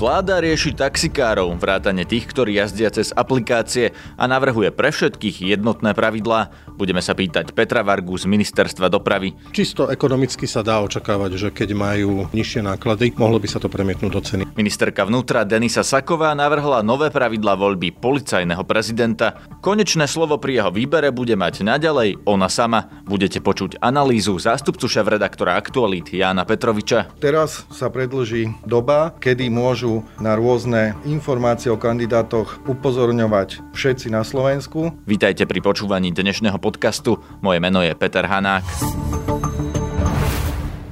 Vláda rieši taxikárov, vrátane tých, ktorí jazdia cez aplikácie a navrhuje pre všetkých jednotné pravidlá. Budeme sa pýtať Petra Vargu z Ministerstva dopravy. Čisto ekonomicky sa dá očakávať, že keď majú nižšie náklady, mohlo by sa to premietnúť do ceny. Ministerka vnútra Denisa Saková navrhla nové pravidlá voľby policajného prezidenta. Konečné slovo pri jeho výbere bude mať naďalej ona sama. Budete počuť analýzu zástupcu šéf-redaktora Aktualit Jána Petroviča. Teraz sa predlží doba, kedy môžu na rôzne informácie o kandidátoch upozorňovať všetci na Slovensku. Vítajte pri počúvaní dnešného podcastu. Moje meno je Peter Hanák.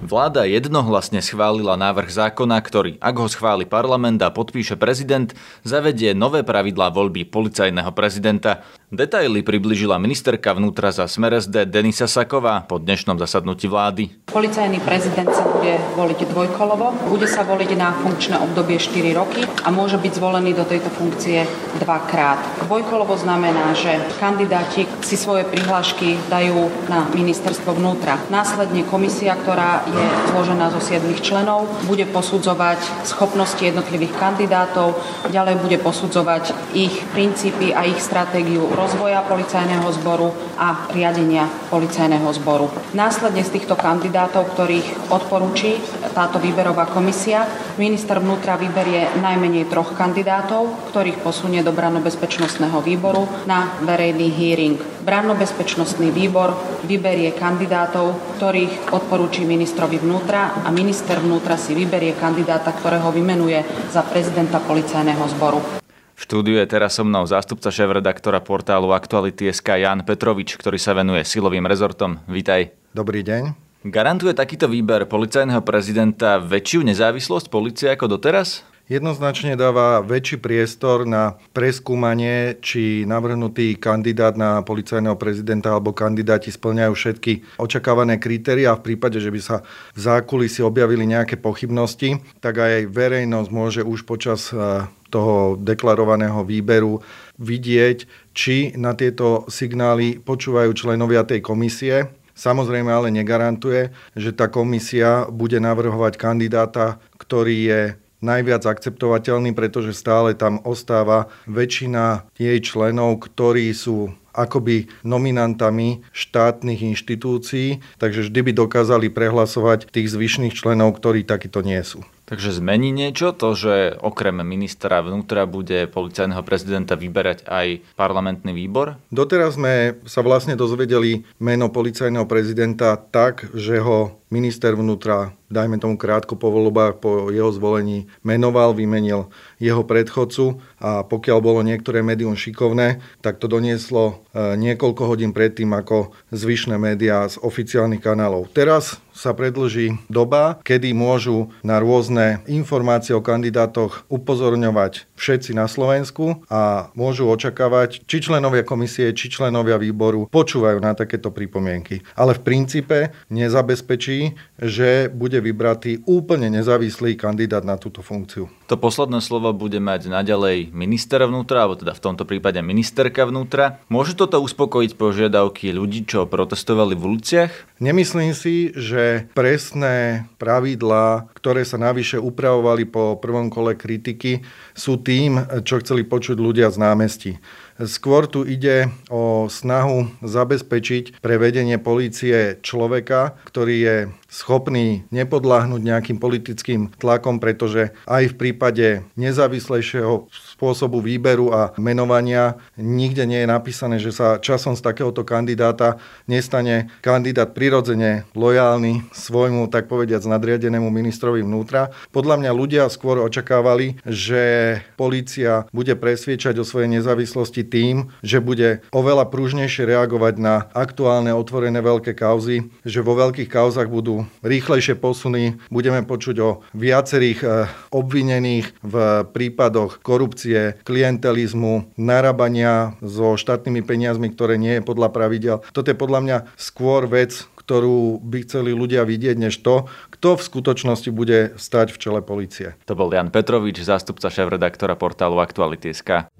Vláda jednohlasne schválila návrh zákona, ktorý, ak ho schváli parlament a podpíše prezident, zavedie nové pravidlá voľby policajného prezidenta. Detaily približila ministerka vnútra za Smer SD Denisa Saková po dnešnom zasadnutí vlády. Policajný prezident sa bude voliť dvojkolovo, bude sa voliť na funkčné obdobie 4 roky a môže byť zvolený do tejto funkcie dvakrát. Dvojkolovo znamená, že kandidáti si svoje prihlášky dajú na ministerstvo vnútra. Následne komisia, ktorá je zložená zo 7 členov, bude posudzovať schopnosti jednotlivých kandidátov, ďalej bude posudzovať ich princípy a ich stratégiu rozvoja policajného zboru a riadenia policajného zboru. Následne z týchto kandidátov, ktorých odporúči táto výberová komisia, minister vnútra vyberie najmenej troch kandidátov, ktorých posunie do branno-bezpečnostného výboru na verejný hearing. Branno-bezpečnostný výbor vyberie kandidátov, ktorých odporúči ministrovi vnútra a minister vnútra si vyberie kandidáta, ktorého vymenuje za prezidenta policajného zboru. V štúdiu je teraz so mnou zástupca šéf-redaktora portálu Aktuality.sk Jan Petrovič, ktorý sa venuje silovým rezortom. Vítaj. Dobrý deň. Garantuje takýto výber policajného prezidenta väčšiu nezávislosť policie ako doteraz? Jednoznačne dáva väčší priestor na preskúmanie, či navrhnutý kandidát na policajného prezidenta alebo kandidáti splňajú všetky očakávané kritéria v prípade, že by sa v zákulisi objavili nejaké pochybnosti, tak aj verejnosť môže už počas e, toho deklarovaného výberu vidieť, či na tieto signály počúvajú členovia tej komisie. Samozrejme ale negarantuje, že tá komisia bude navrhovať kandidáta, ktorý je najviac akceptovateľný, pretože stále tam ostáva väčšina jej členov, ktorí sú akoby nominantami štátnych inštitúcií, takže vždy by dokázali prehlasovať tých zvyšných členov, ktorí takíto nie sú. Takže zmení niečo to, že okrem ministra vnútra bude policajného prezidenta vyberať aj parlamentný výbor? Doteraz sme sa vlastne dozvedeli meno policajného prezidenta tak, že ho minister vnútra, dajme tomu krátko po voľbách, po jeho zvolení, menoval, vymenil jeho predchodcu a pokiaľ bolo niektoré médium šikovné, tak to donieslo niekoľko hodín predtým ako zvyšné médiá z oficiálnych kanálov. Teraz sa predlží doba, kedy môžu na rôzne informácie o kandidátoch upozorňovať všetci na Slovensku a môžu očakávať, či členovia komisie, či členovia výboru počúvajú na takéto pripomienky. Ale v princípe nezabezpečí, že bude vybratý úplne nezávislý kandidát na túto funkciu. To posledné slovo bude mať naďalej minister vnútra, alebo teda v tomto prípade ministerka vnútra. Môže toto uspokojiť požiadavky ľudí, čo protestovali v uliciach? Nemyslím si, že presné pravidlá, ktoré sa navyše upravovali po prvom kole kritiky, sú tým, čo chceli počuť ľudia z námestí. Skôr tu ide o snahu zabezpečiť pre vedenie polície človeka, ktorý je schopný nepodláhnuť nejakým politickým tlakom, pretože aj v prípade nezávislejšieho spôsobu výberu a menovania nikde nie je napísané, že sa časom z takéhoto kandidáta nestane kandidát prirodzene lojálny svojmu, tak povediať, nadriadenému ministrovi vnútra. Podľa mňa ľudia skôr očakávali, že policia bude presviečať o svojej nezávislosti tým, že bude oveľa pružnejšie reagovať na aktuálne otvorené veľké kauzy, že vo veľkých kauzach budú rýchlejšie posuny, budeme počuť o viacerých eh, obvinených v prípadoch korupcie, klientelizmu, narábania so štátnymi peniazmi, ktoré nie je podľa pravidel. Toto je podľa mňa skôr vec, ktorú by chceli ľudia vidieť, než to, kto v skutočnosti bude stať v čele policie. To bol Jan Petrovič, zástupca šéf-redaktora portálu Aktuality.sk.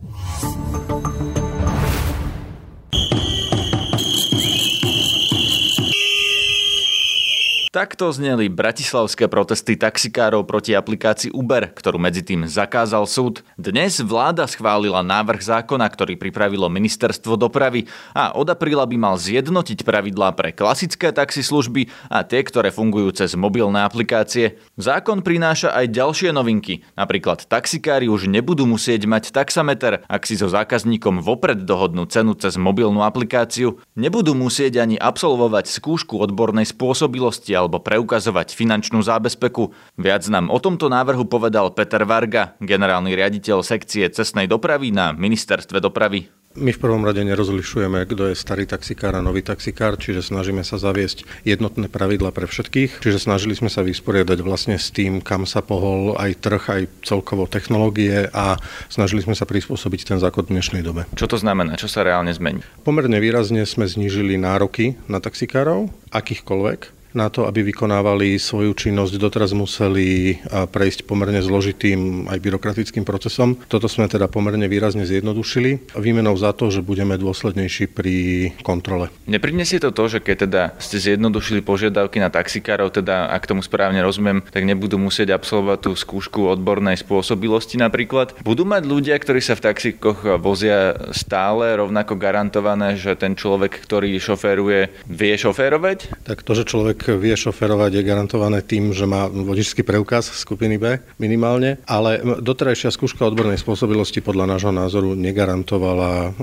Takto zneli bratislavské protesty taxikárov proti aplikácii Uber, ktorú medzi tým zakázal súd. Dnes vláda schválila návrh zákona, ktorý pripravilo ministerstvo dopravy a od apríla by mal zjednotiť pravidlá pre klasické taxislužby a tie, ktoré fungujú cez mobilné aplikácie. Zákon prináša aj ďalšie novinky. Napríklad taxikári už nebudú musieť mať taxameter, ak si so zákazníkom vopred dohodnú cenu cez mobilnú aplikáciu. Nebudú musieť ani absolvovať skúšku odbornej spôsobilosti alebo preukazovať finančnú zábezpeku. Viac nám o tomto návrhu povedal Peter Varga, generálny riaditeľ sekcie cestnej dopravy na ministerstve dopravy. My v prvom rade nerozlišujeme, kto je starý taxikár a nový taxikár, čiže snažíme sa zaviesť jednotné pravidla pre všetkých. Čiže snažili sme sa vysporiadať vlastne s tým, kam sa pohol aj trh, aj celkovo technológie a snažili sme sa prispôsobiť ten zákon v dnešnej dobe. Čo to znamená? Čo sa reálne zmení? Pomerne výrazne sme znížili nároky na taxikárov, akýchkoľvek na to, aby vykonávali svoju činnosť, doteraz museli prejsť pomerne zložitým aj byrokratickým procesom. Toto sme teda pomerne výrazne zjednodušili výmenou za to, že budeme dôslednejší pri kontrole. Neprinesie to to, že keď teda ste zjednodušili požiadavky na taxikárov, teda ak tomu správne rozumiem, tak nebudú musieť absolvovať tú skúšku odbornej spôsobilosti napríklad. Budú mať ľudia, ktorí sa v taxíkoch vozia stále rovnako garantované, že ten človek, ktorý šoféruje, vie šoférovať? Tak to, že človek človek vie šoferovať, je garantované tým, že má vodičský preukaz skupiny B minimálne, ale doterajšia skúška odbornej spôsobilosti podľa nášho názoru negarantovala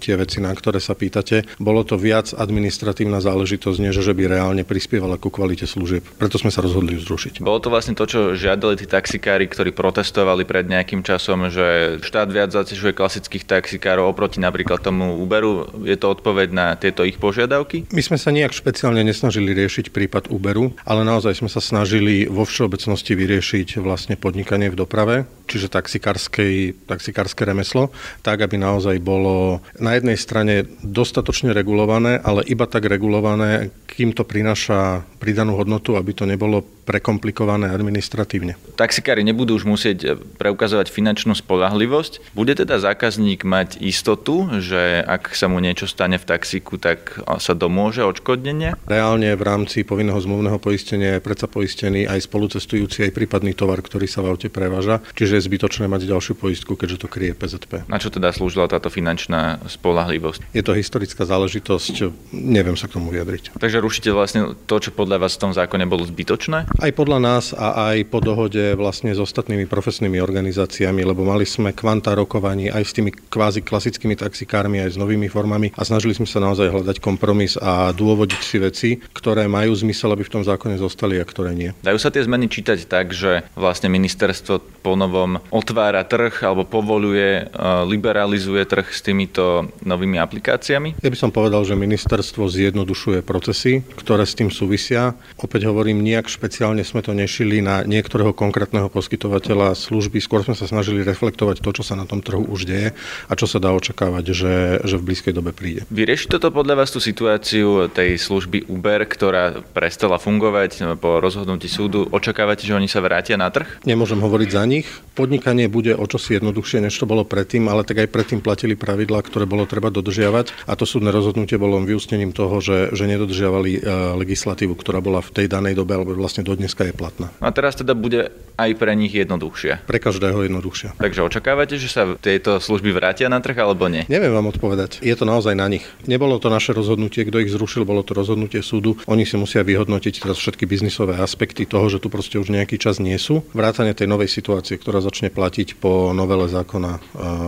tie veci, na ktoré sa pýtate. Bolo to viac administratívna záležitosť, než že by reálne prispievala ku kvalite služieb. Preto sme sa rozhodli ju zrušiť. Bolo to vlastne to, čo žiadali tí taxikári, ktorí protestovali pred nejakým časom, že štát viac zaťažuje klasických taxikárov oproti napríklad tomu Uberu. Je to odpoveď na tieto ich požiadavky? My sme sa nejak špeciálne nesnažili riešiť prípad Uberu, ale naozaj sme sa snažili vo všeobecnosti vyriešiť vlastne podnikanie v doprave, čiže taxikárske remeslo, tak, aby naozaj bolo na jednej strane dostatočne regulované, ale iba tak regulované, kým to prináša pridanú hodnotu, aby to nebolo prekomplikované administratívne. Taxikári nebudú už musieť preukazovať finančnú spolahlivosť. Bude teda zákazník mať istotu, že ak sa mu niečo stane v taxíku, tak sa domôže odškodnenie? Reálne v rámci povinného zmluvného poistenia je predsa poistený aj spolucestujúci, aj prípadný tovar, ktorý sa v aute preváža. Čiže je zbytočné mať ďalšiu poistku, keďže to kryje PZP. Na čo teda slúžila táto finančná spolahlivosť? Je to historická záležitosť, neviem sa k tomu vyjadriť. Takže rušíte vlastne to, čo podľa vás v tom zákone bolo zbytočné? Aj podľa nás a aj po dohode vlastne s ostatnými profesnými organizáciami, lebo mali sme kvanta rokovaní aj s tými kvázi klasickými taxikármi, aj s novými formami a snažili sme sa naozaj hľadať kompromis a dôvodiť si veci, ktoré majú zmysel, aby v tom zákone zostali a ktoré nie. Dajú sa tie zmeny čítať tak, že vlastne ministerstvo po novom otvára trh alebo povoluje, e, liberalizuje trh s týmito novými aplikáciami? Ja by som povedal, že ministerstvo zjednodušuje procesy, ktoré s tým súvisia. Opäť hovorím, nejak špeciálne špeciálne sme to nešili na niektorého konkrétneho poskytovateľa služby, skôr sme sa snažili reflektovať to, čo sa na tom trhu už deje a čo sa dá očakávať, že, že v blízkej dobe príde. Vyrieši toto podľa vás tú situáciu tej služby Uber, ktorá prestala fungovať po rozhodnutí súdu? Očakávate, že oni sa vrátia na trh? Nemôžem hovoriť za nich. Podnikanie bude o čosi jednoduchšie, než to bolo predtým, ale tak aj predtým platili pravidlá, ktoré bolo treba dodržiavať a to súdne rozhodnutie bolo vyústením toho, že, že nedodržiavali e, legislatívu, ktorá bola v tej danej dobe alebo vlastne do dneska je platná. A teraz teda bude aj pre nich jednoduchšie. Pre každého jednoduchšie. Takže očakávate, že sa tieto služby vrátia na trh alebo nie? Neviem vám odpovedať. Je to naozaj na nich. Nebolo to naše rozhodnutie, kto ich zrušil, bolo to rozhodnutie súdu. Oni si musia vyhodnotiť teraz všetky biznisové aspekty toho, že tu proste už nejaký čas nie sú. Vrátane tej novej situácie, ktorá začne platiť po novele zákona,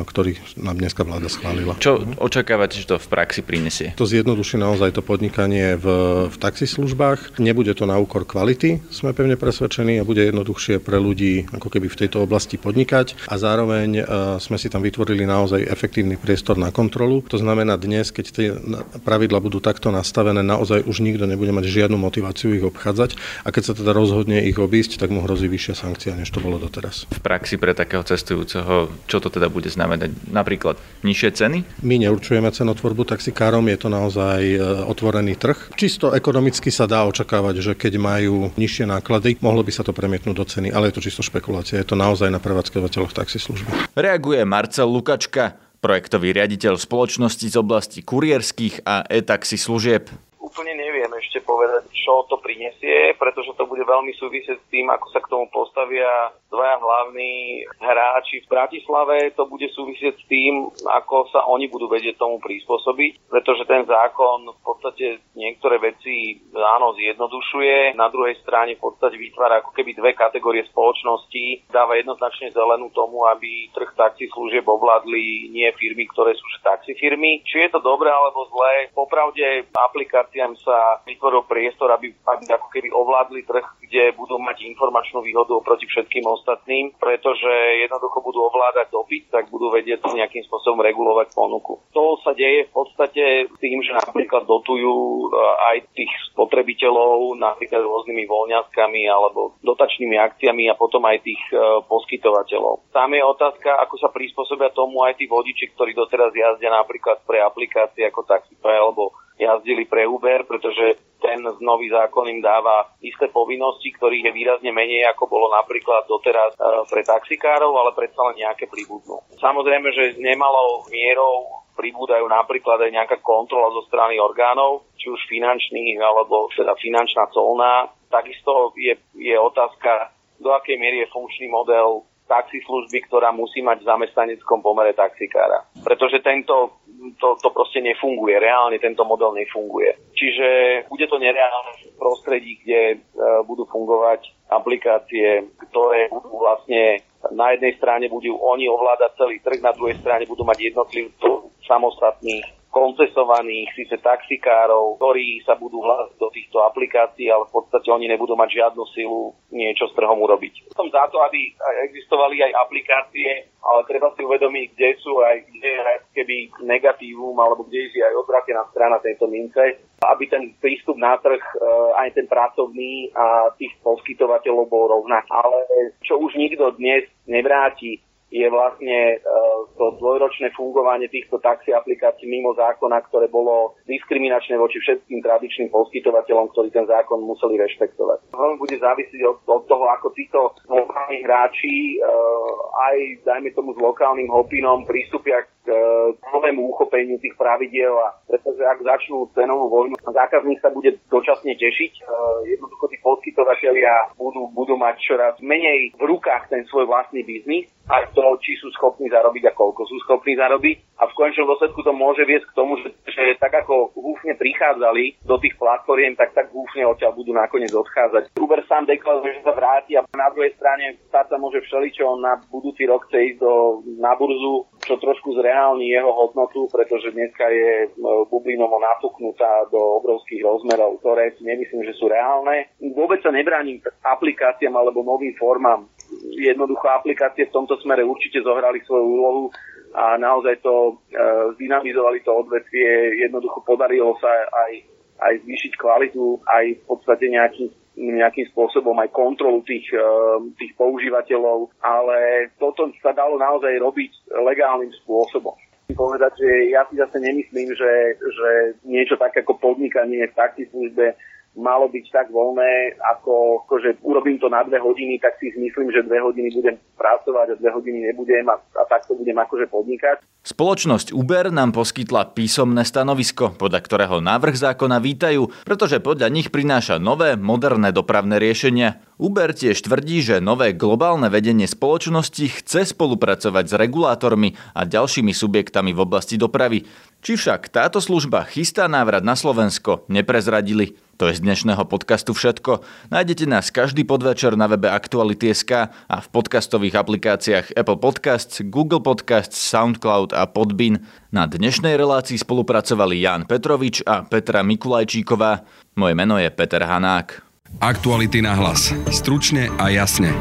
ktorý nám dneska vláda schválila. Čo očakávate, že to v praxi prinesie? To zjednoduší naozaj to podnikanie v, v taxislužbách. Nebude to na úkor kvality, sme pevne presvedčení a bude jednoduchšie pre ľudí ako keby v tejto oblasti podnikať a zároveň e, sme si tam vytvorili naozaj efektívny priestor na kontrolu. To znamená dnes, keď tie pravidla budú takto nastavené, naozaj už nikto nebude mať žiadnu motiváciu ich obchádzať a keď sa teda rozhodne ich obísť, tak mu hrozí vyššia sankcia, než to bolo doteraz. V praxi pre takého cestujúceho, čo to teda bude znamenať? Napríklad nižšie ceny? My neurčujeme cenotvorbu taxikárom, je to naozaj e, otvorený trh. Čisto ekonomicky sa dá očakávať, že keď majú nižšie náklady, mohlo by sa to premietnúť do ceny, ale je to čisto špekulácia. Je to naozaj na prevádzkovateľoch taxislužby. Reaguje Marcel Lukačka, projektový riaditeľ spoločnosti z oblasti kurierských a e-taxi služieb. Úplne neviem ešte ešte povedať, čo to prinesie, pretože to bude veľmi súvisieť s tým, ako sa k tomu postavia dvaja hlavní hráči v Bratislave. To bude súvisieť s tým, ako sa oni budú vedieť tomu prispôsobiť, pretože ten zákon v podstate niektoré veci áno zjednodušuje, na druhej strane v podstate vytvára ako keby dve kategórie spoločnosti, dáva jednoznačne zelenú tomu, aby trh taxislužieb ovládli nie firmy, ktoré sú že taxifirmy. Či je to dobré alebo zlé, popravde aplikáciám sa vytvoril priestor, aby, aby ako keby ovládli trh, kde budú mať informačnú výhodu oproti všetkým ostatným, pretože jednoducho budú ovládať dopyt, tak budú vedieť nejakým spôsobom regulovať ponuku. To sa deje v podstate tým, že napríklad dotujú eh, aj tých spotrebiteľov napríklad rôznymi voľňaskami alebo dotačnými akciami a potom aj tých eh, poskytovateľov. Tam je otázka, ako sa prispôsobia tomu aj tí vodiči, ktorí doteraz jazdia napríklad pre aplikácie ako Taxify alebo jazdili pre Uber, pretože ten nový zákon im dáva isté povinnosti, ktorých je výrazne menej, ako bolo napríklad doteraz e, pre taxikárov, ale predsa len nejaké príbudnú. Samozrejme, že s nemalou mierou pribúdajú napríklad aj nejaká kontrola zo strany orgánov, či už finančných, alebo teda finančná colná. Takisto je, je otázka, do akej miery je funkčný model taxislužby, ktorá musí mať v zamestnaneckom pomere taxikára. Pretože tento to, to proste nefunguje, reálne tento model nefunguje. Čiže bude to nereálne prostredí, kde e, budú fungovať aplikácie, ktoré budú vlastne na jednej strane budú oni ovládať celý trh, na druhej strane budú mať jednotlivcov samostatných koncesovaných síce taxikárov, ktorí sa budú hľadať do týchto aplikácií, ale v podstate oni nebudú mať žiadnu silu niečo s trhom urobiť. Som za to, aby existovali aj aplikácie, ale treba si uvedomiť, kde sú aj, kde je keby negatívum, alebo kde je aj odvratená strana tejto mince, aby ten prístup na trh, e, aj ten pracovný a tých poskytovateľov bol rovnaký. Ale čo už nikto dnes nevráti, je vlastne uh, to dvojročné fungovanie týchto taxi aplikácií mimo zákona, ktoré bolo diskriminačné voči všetkým tradičným poskytovateľom, ktorí ten zákon museli rešpektovať. Veľmi bude závisieť od, od toho, ako títo lokálni hráči uh, aj, dajme tomu, s lokálnym hopinom prístupia k uh, novému uchopeniu tých pravidiel a pretože ak začnú cenovú vojnu, zákazník sa bude dočasne tešiť. Uh, jednoducho tí poskytovateľia budú, budú mať čoraz menej v rukách ten svoj vlastný biznis a to, či sú schopní zarobiť a koľko sú schopní zarobiť. A v konečnom dôsledku to môže viesť k tomu, že, že tak ako húfne prichádzali do tých platformiem, tak tak húfne odtiaľ budú nakoniec odchádzať. Uber sám deklaruje, že sa vráti a na druhej strane stať sa môže všeličo. On na budúci rok chce ísť do, na burzu, čo trošku zreálni jeho hodnotu, pretože dneska je bublinovo nafúknutá do obrovských rozmerov, ktoré si nemyslím, že sú reálne. Vôbec sa nebránim aplikáciám alebo novým formám jednoducho aplikácie v tomto smere určite zohrali svoju úlohu a naozaj to e, zdynamizovali to odvetvie, jednoducho podarilo sa aj, aj zvýšiť kvalitu, aj v podstate nejakým nejakým spôsobom aj kontrolu tých, e, tých používateľov, ale toto sa dalo naozaj robiť legálnym spôsobom. Povedať, že ja si zase nemyslím, že, že niečo tak ako podnikanie v taxislužbe malo byť tak voľné, ako, ako že urobím to na dve hodiny, tak si myslím, že dve hodiny budem pracovať a dve hodiny nebudem a, a takto budem akože podnikať. Spoločnosť Uber nám poskytla písomné stanovisko, podľa ktorého návrh zákona vítajú, pretože podľa nich prináša nové, moderné dopravné riešenia. Uber tiež tvrdí, že nové globálne vedenie spoločnosti chce spolupracovať s regulátormi a ďalšími subjektami v oblasti dopravy. Či však táto služba chystá návrat na Slovensko, neprezradili. To je z dnešného podcastu všetko. Nájdete nás každý podvečer na webe Aktuality.sk a v podcastových aplikáciách Apple Podcasts, Google Podcasts, Soundcloud a Podbean. Na dnešnej relácii spolupracovali Jan Petrovič a Petra Mikulajčíková. Moje meno je Peter Hanák. Aktuality na hlas. Stručne a jasne.